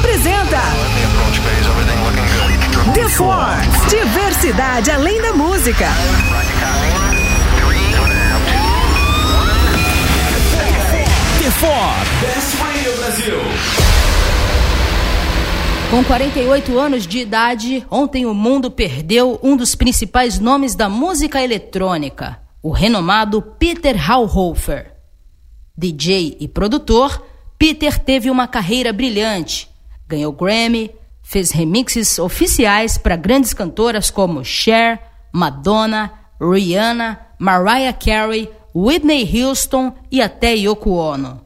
Apresenta The Force. Diversidade além da música. The Force. Dance Radio Brasil. Com 48 anos de idade, ontem o mundo perdeu um dos principais nomes da música eletrônica, o renomado Peter Hauhofer. DJ e produtor, Peter teve uma carreira brilhante. Ganhou Grammy, fez remixes oficiais para grandes cantoras como Cher, Madonna, Rihanna, Mariah Carey, Whitney Houston e até Yoko Ono.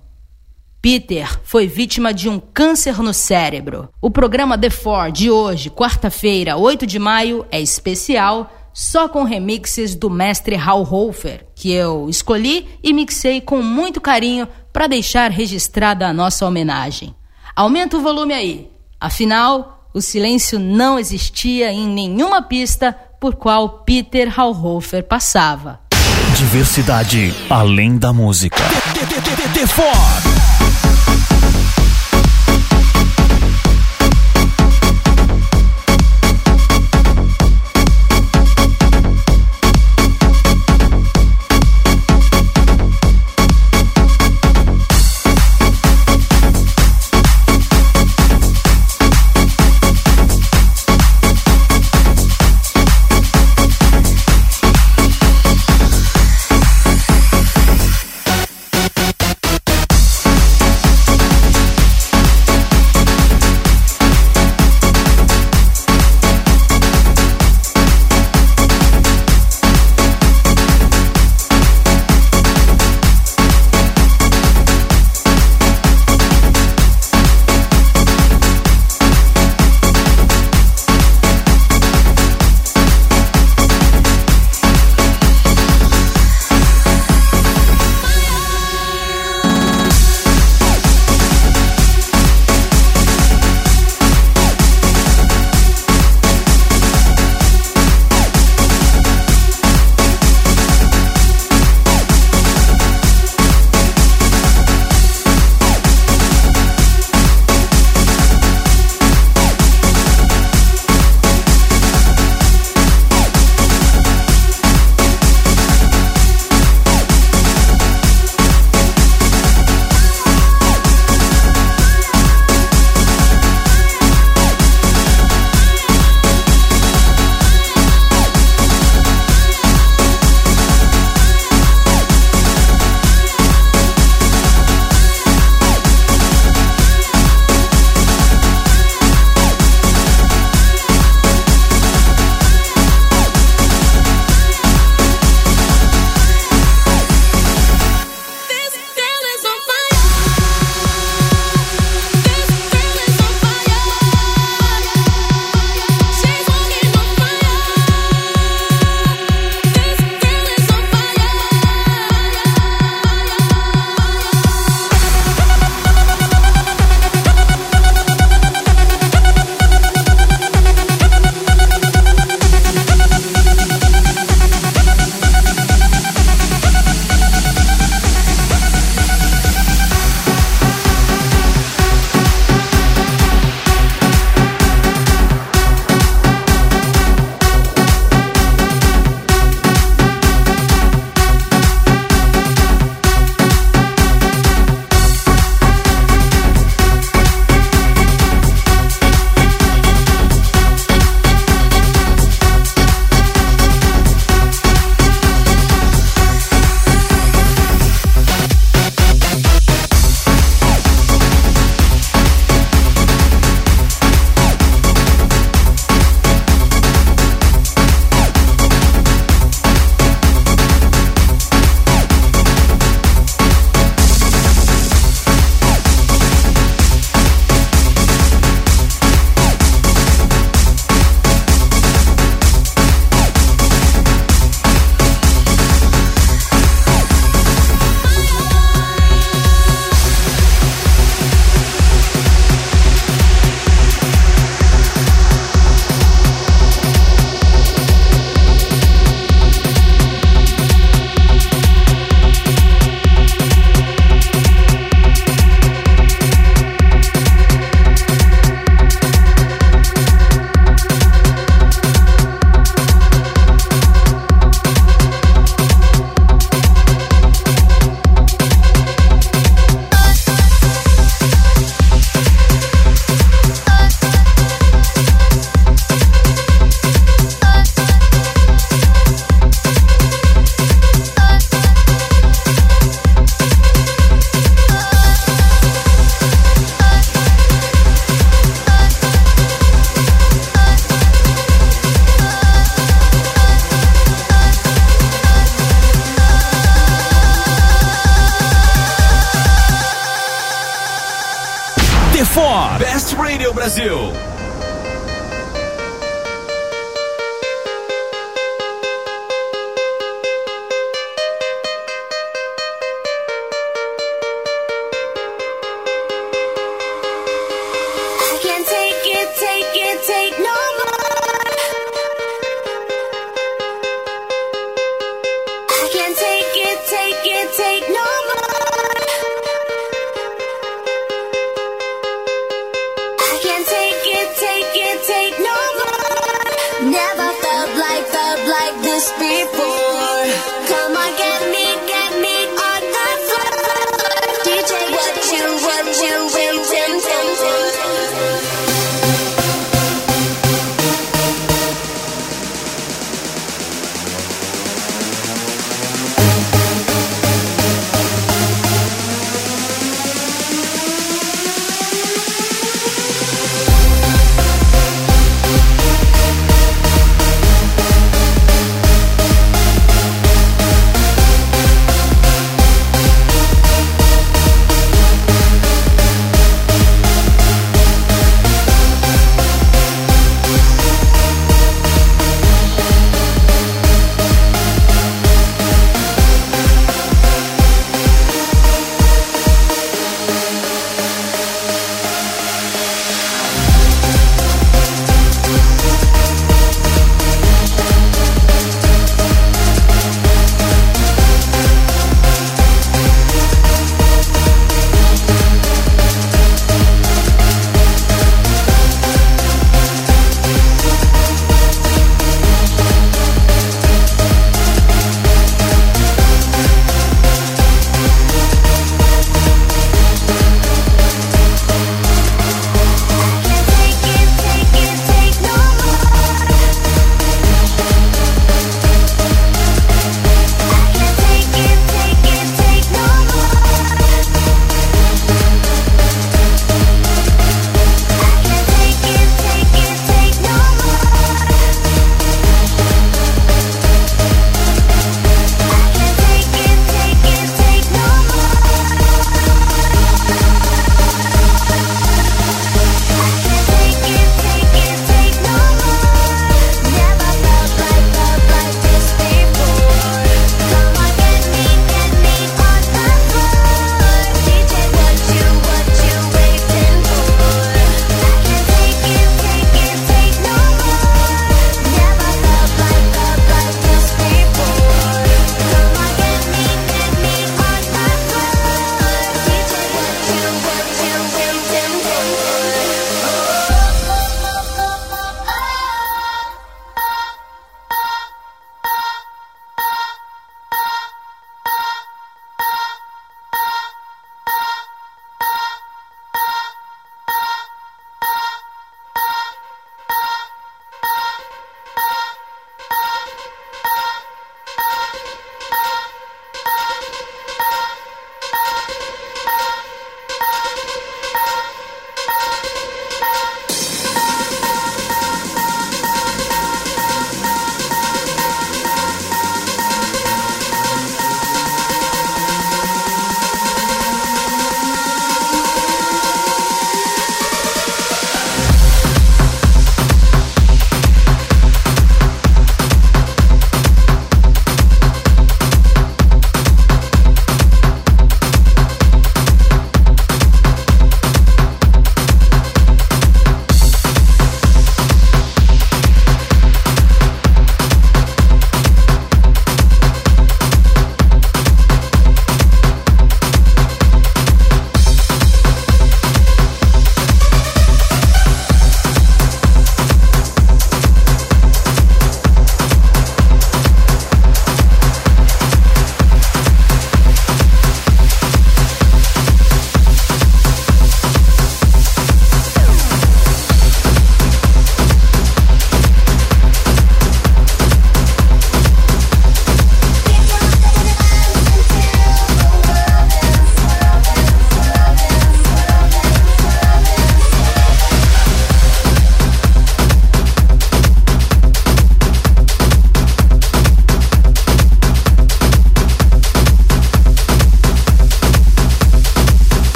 Peter foi vítima de um câncer no cérebro. O programa The Four de hoje, quarta-feira, 8 de maio, é especial, só com remixes do mestre Hal Hofer, que eu escolhi e mixei com muito carinho para deixar registrada a nossa homenagem. Aumenta o volume aí. Afinal, o silêncio não existia em nenhuma pista por qual Peter Hauhofer passava. Diversidade além da música. The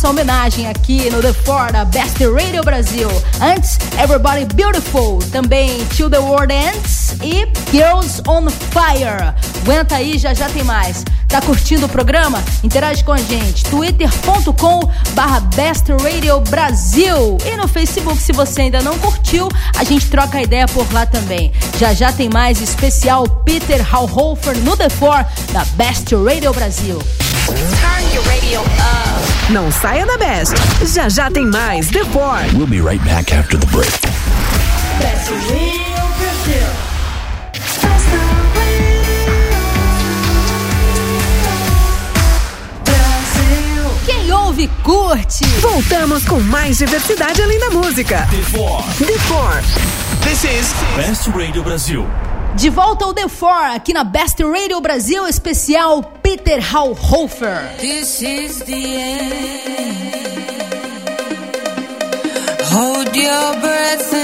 nossa homenagem aqui no The Four da Best Radio Brasil. Antes, Everybody Beautiful, também Till the World Ends e Girls on Fire. Aguenta aí, já já tem mais. Tá curtindo o programa? Interage com a gente, twitter.com barra Best Radio Brasil e no Facebook, se você ainda não curtiu, a gente troca ideia por lá também. Já já tem mais especial Peter Hallhofer no The Four da Best Radio Brasil. Não saia da Best. Já já tem mais The Four. We'll be right back after the break. Brasil. Quem ouve, curte. Voltamos com mais diversidade além da música. The Four. The Four. This is Best Radio Brasil. De volta ao The Four, aqui na Best Radio Brasil, especial Peter Hallhofer. This is the end. Hold your breath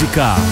música.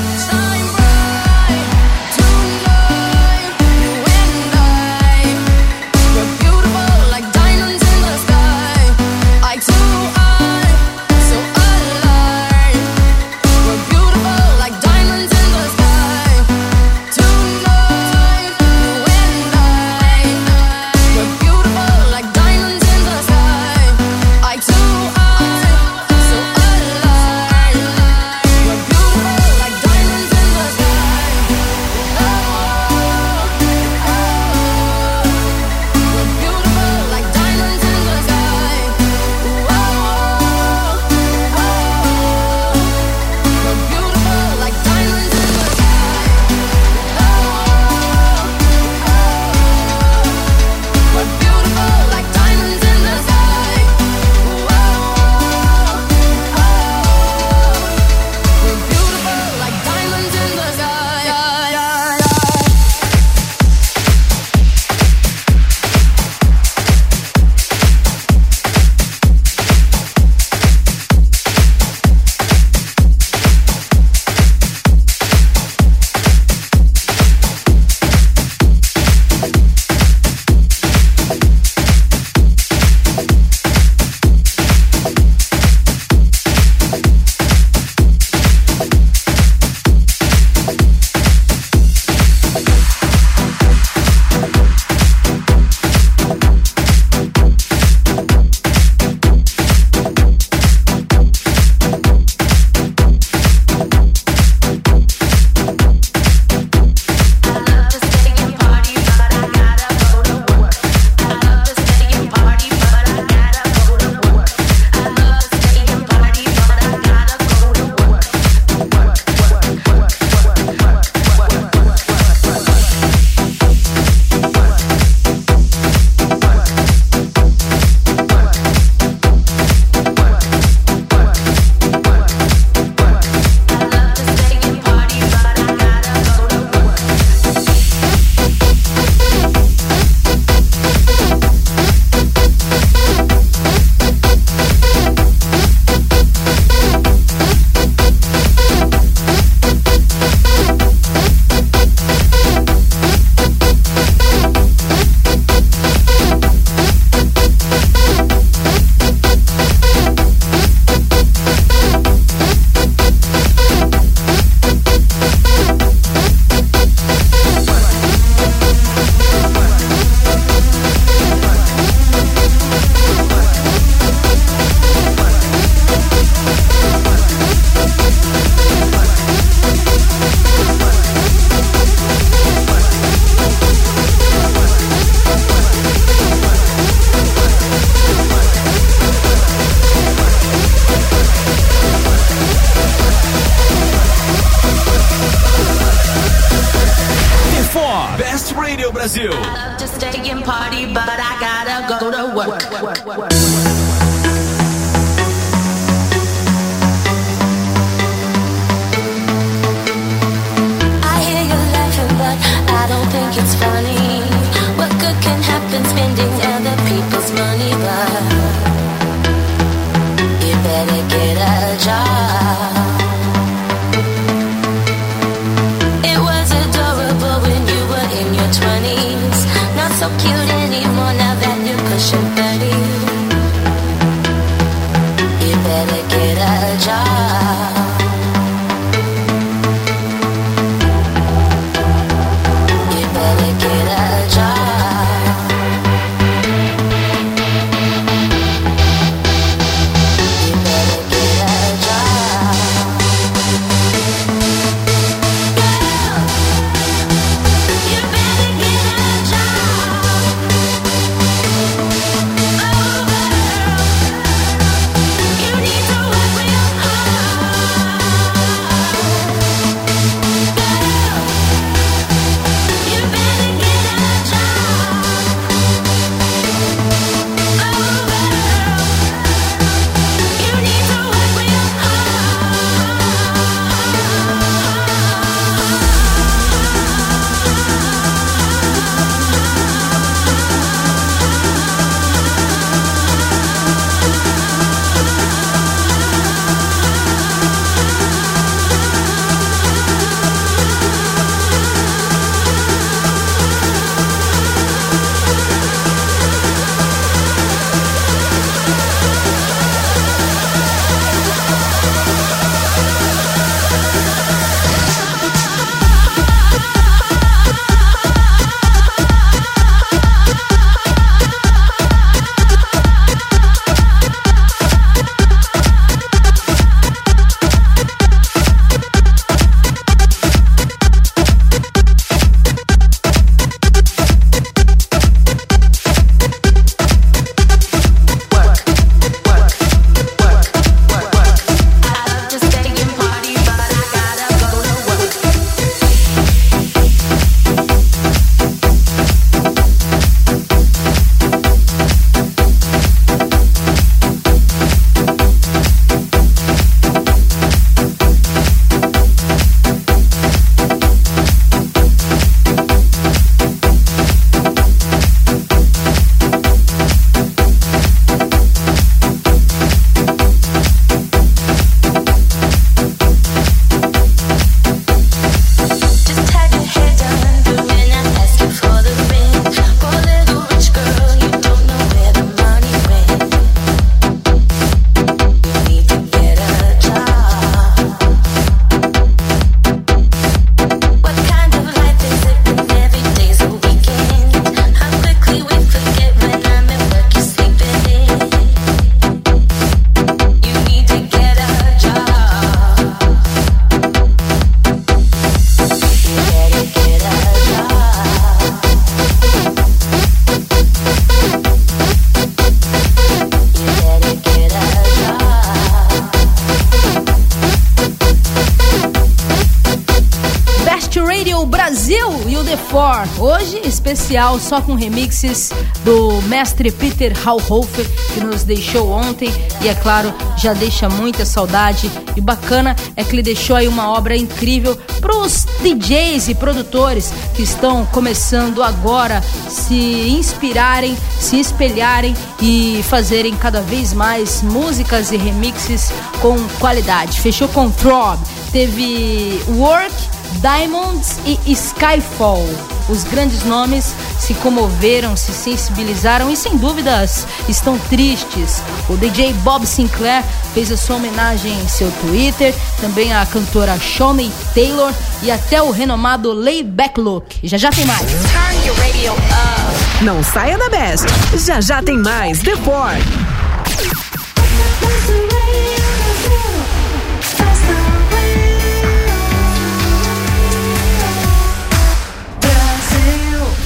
Especial só com remixes do mestre Peter Hauhofer, que nos deixou ontem e, é claro, já deixa muita saudade. E bacana é que ele deixou aí uma obra incrível para os DJs e produtores que estão começando agora se inspirarem, se espelharem e fazerem cada vez mais músicas e remixes com qualidade. Fechou com Throb, teve Work. Diamonds e Skyfall. Os grandes nomes se comoveram, se sensibilizaram e sem dúvidas estão tristes. O DJ Bob Sinclair fez a sua homenagem em seu Twitter, também a cantora Shawnee Taylor e até o renomado Layback Look. Já já tem mais. Turn your radio up. Não saia da Best. Já já tem mais The Four.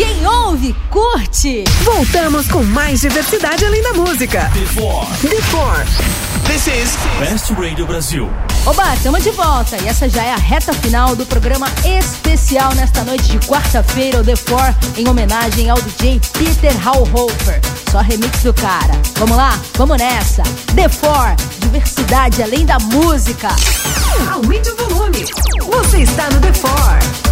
Quem ouve, curte. Voltamos com mais diversidade além da música. The Four. This is Best Radio Brasil. Oba, estamos de volta e essa já é a reta final do programa especial nesta noite de quarta-feira, o The Four, em homenagem ao DJ Peter Hauhofer. Só remix do cara. Vamos lá? Vamos nessa. The Four, diversidade além da música. Aumente o volume. Você está no The Four.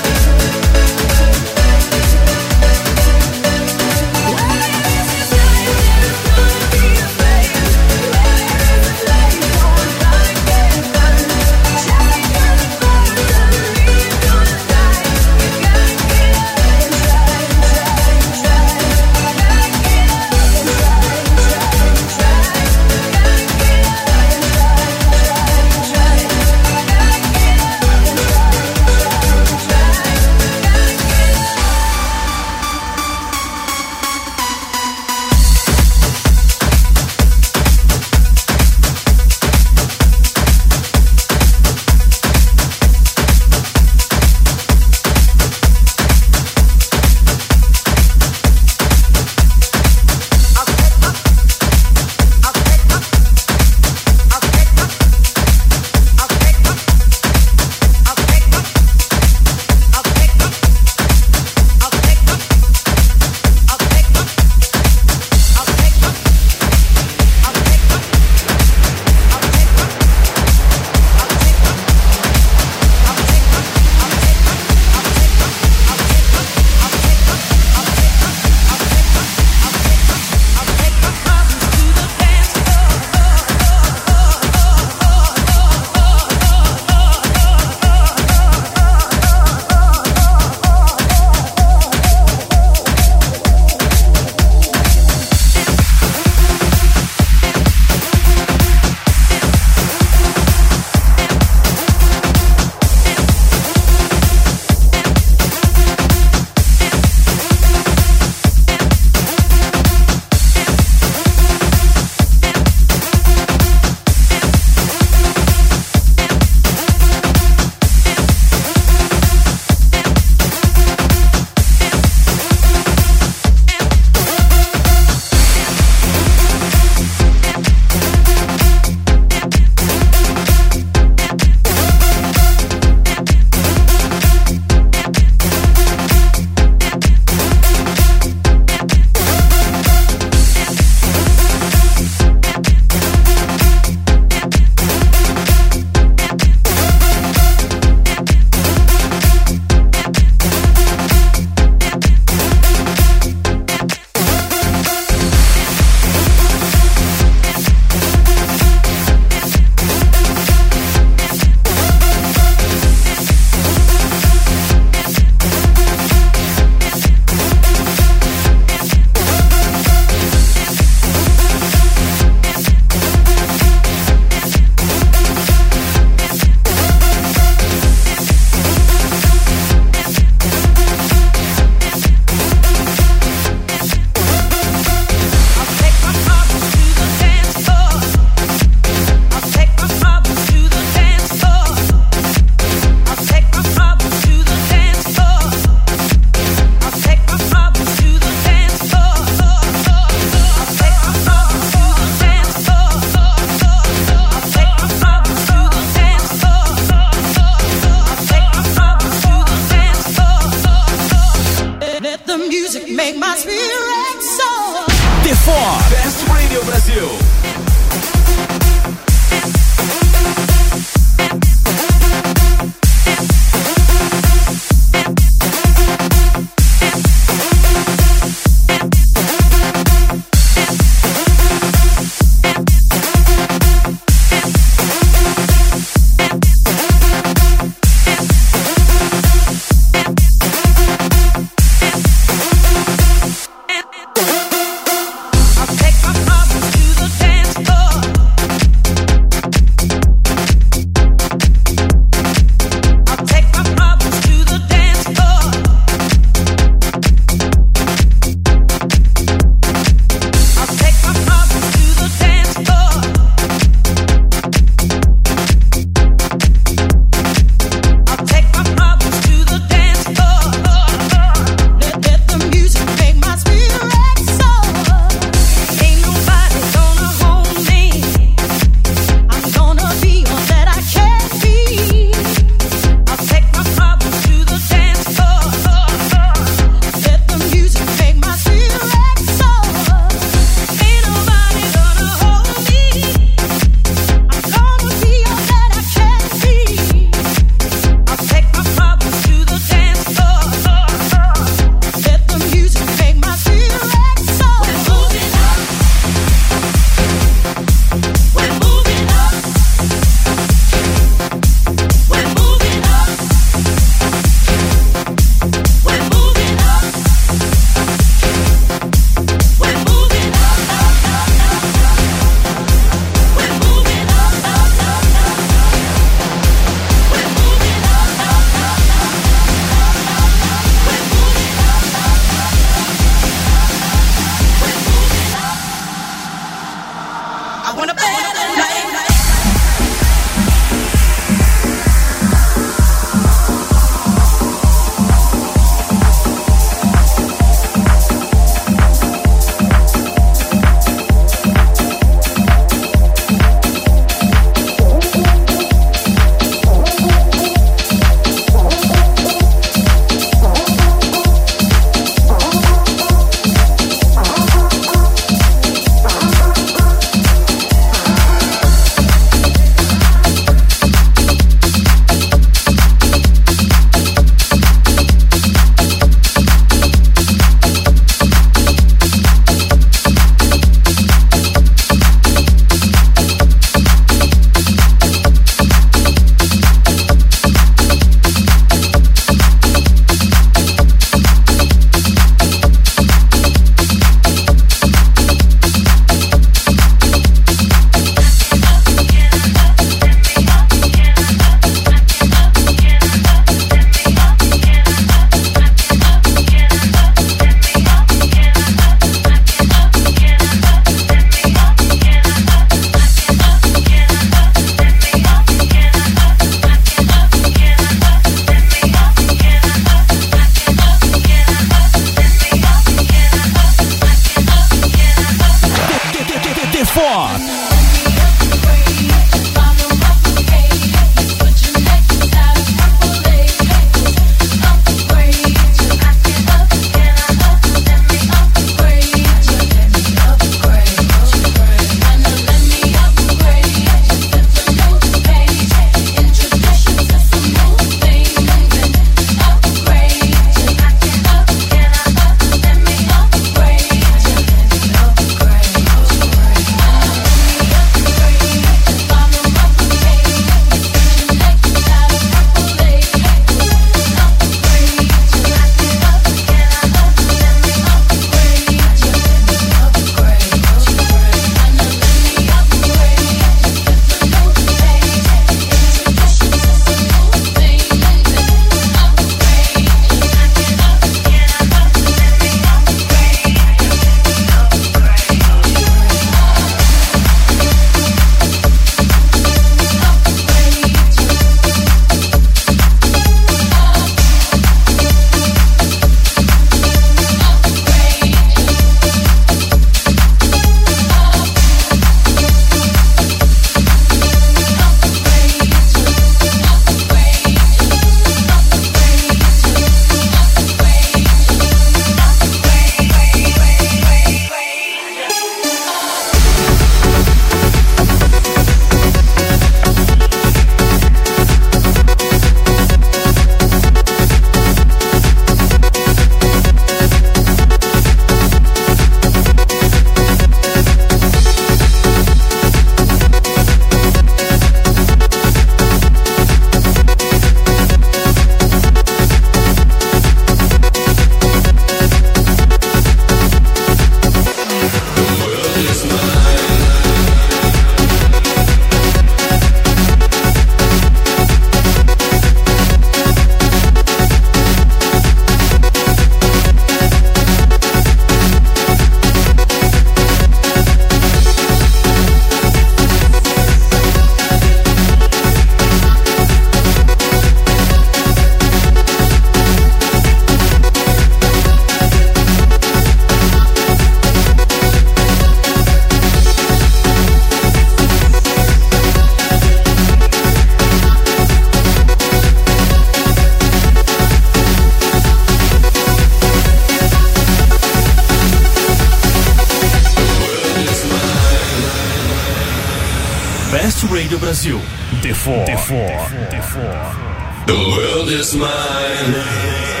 Best Radio Brasil. The Four. The Four. The Four. The world is mine.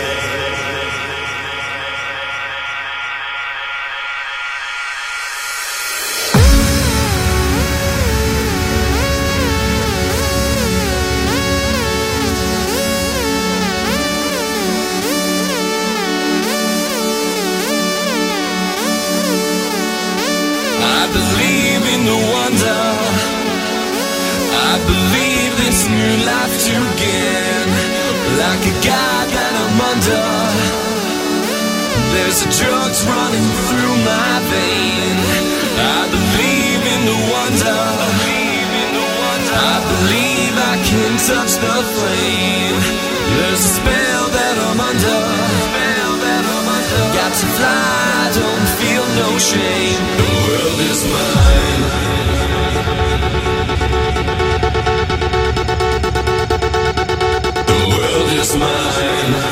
Like a god that I'm under. There's a drugs running through my vein. I believe in the wonder. I believe I can touch the flame. There's a spell that I'm under. Got to fly, don't feel no shame. The world is mine. World is mine.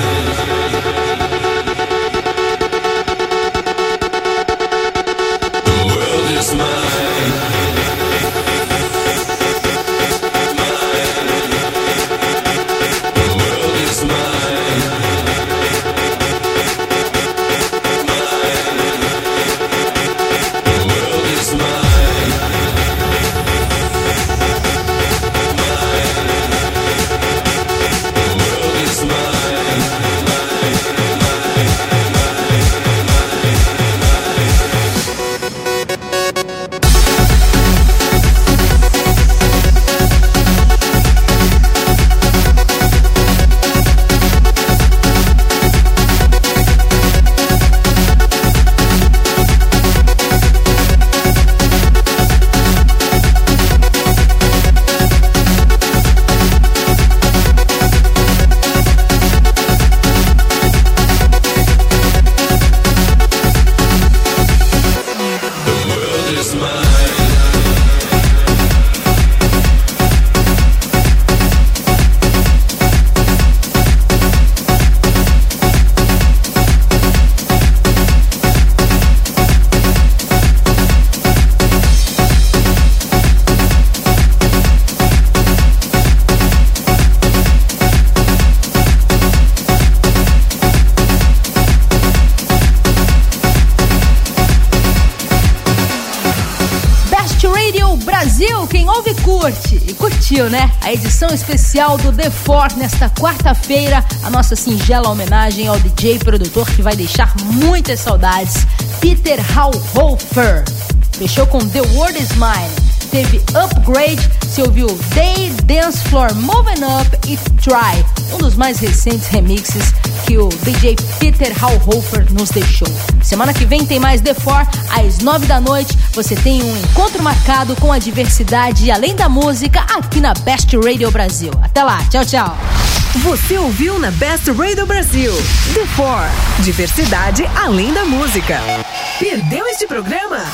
Né? A edição especial do The Four nesta quarta-feira, a nossa singela homenagem ao DJ produtor que vai deixar muitas saudades, Peter Hauhofer. Fechou com The World Is Mine. Teve Upgrade, se ouviu Day Dance Floor Moving Up e Try, um dos mais recentes remixes que o DJ Peter Hauhofer nos deixou. Semana que vem tem mais The Four, às nove da noite, você tem um encontro marcado com a diversidade e além da música aqui na Best Radio Brasil. Até lá, tchau, tchau. Você ouviu na Best Radio Brasil The Four Diversidade além da música. Perdeu este programa?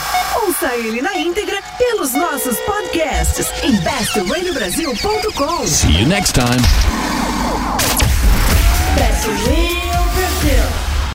Ouça ele na íntegra pelos nossos podcasts em bestradiobrasil.com. See you next time. Best Radio.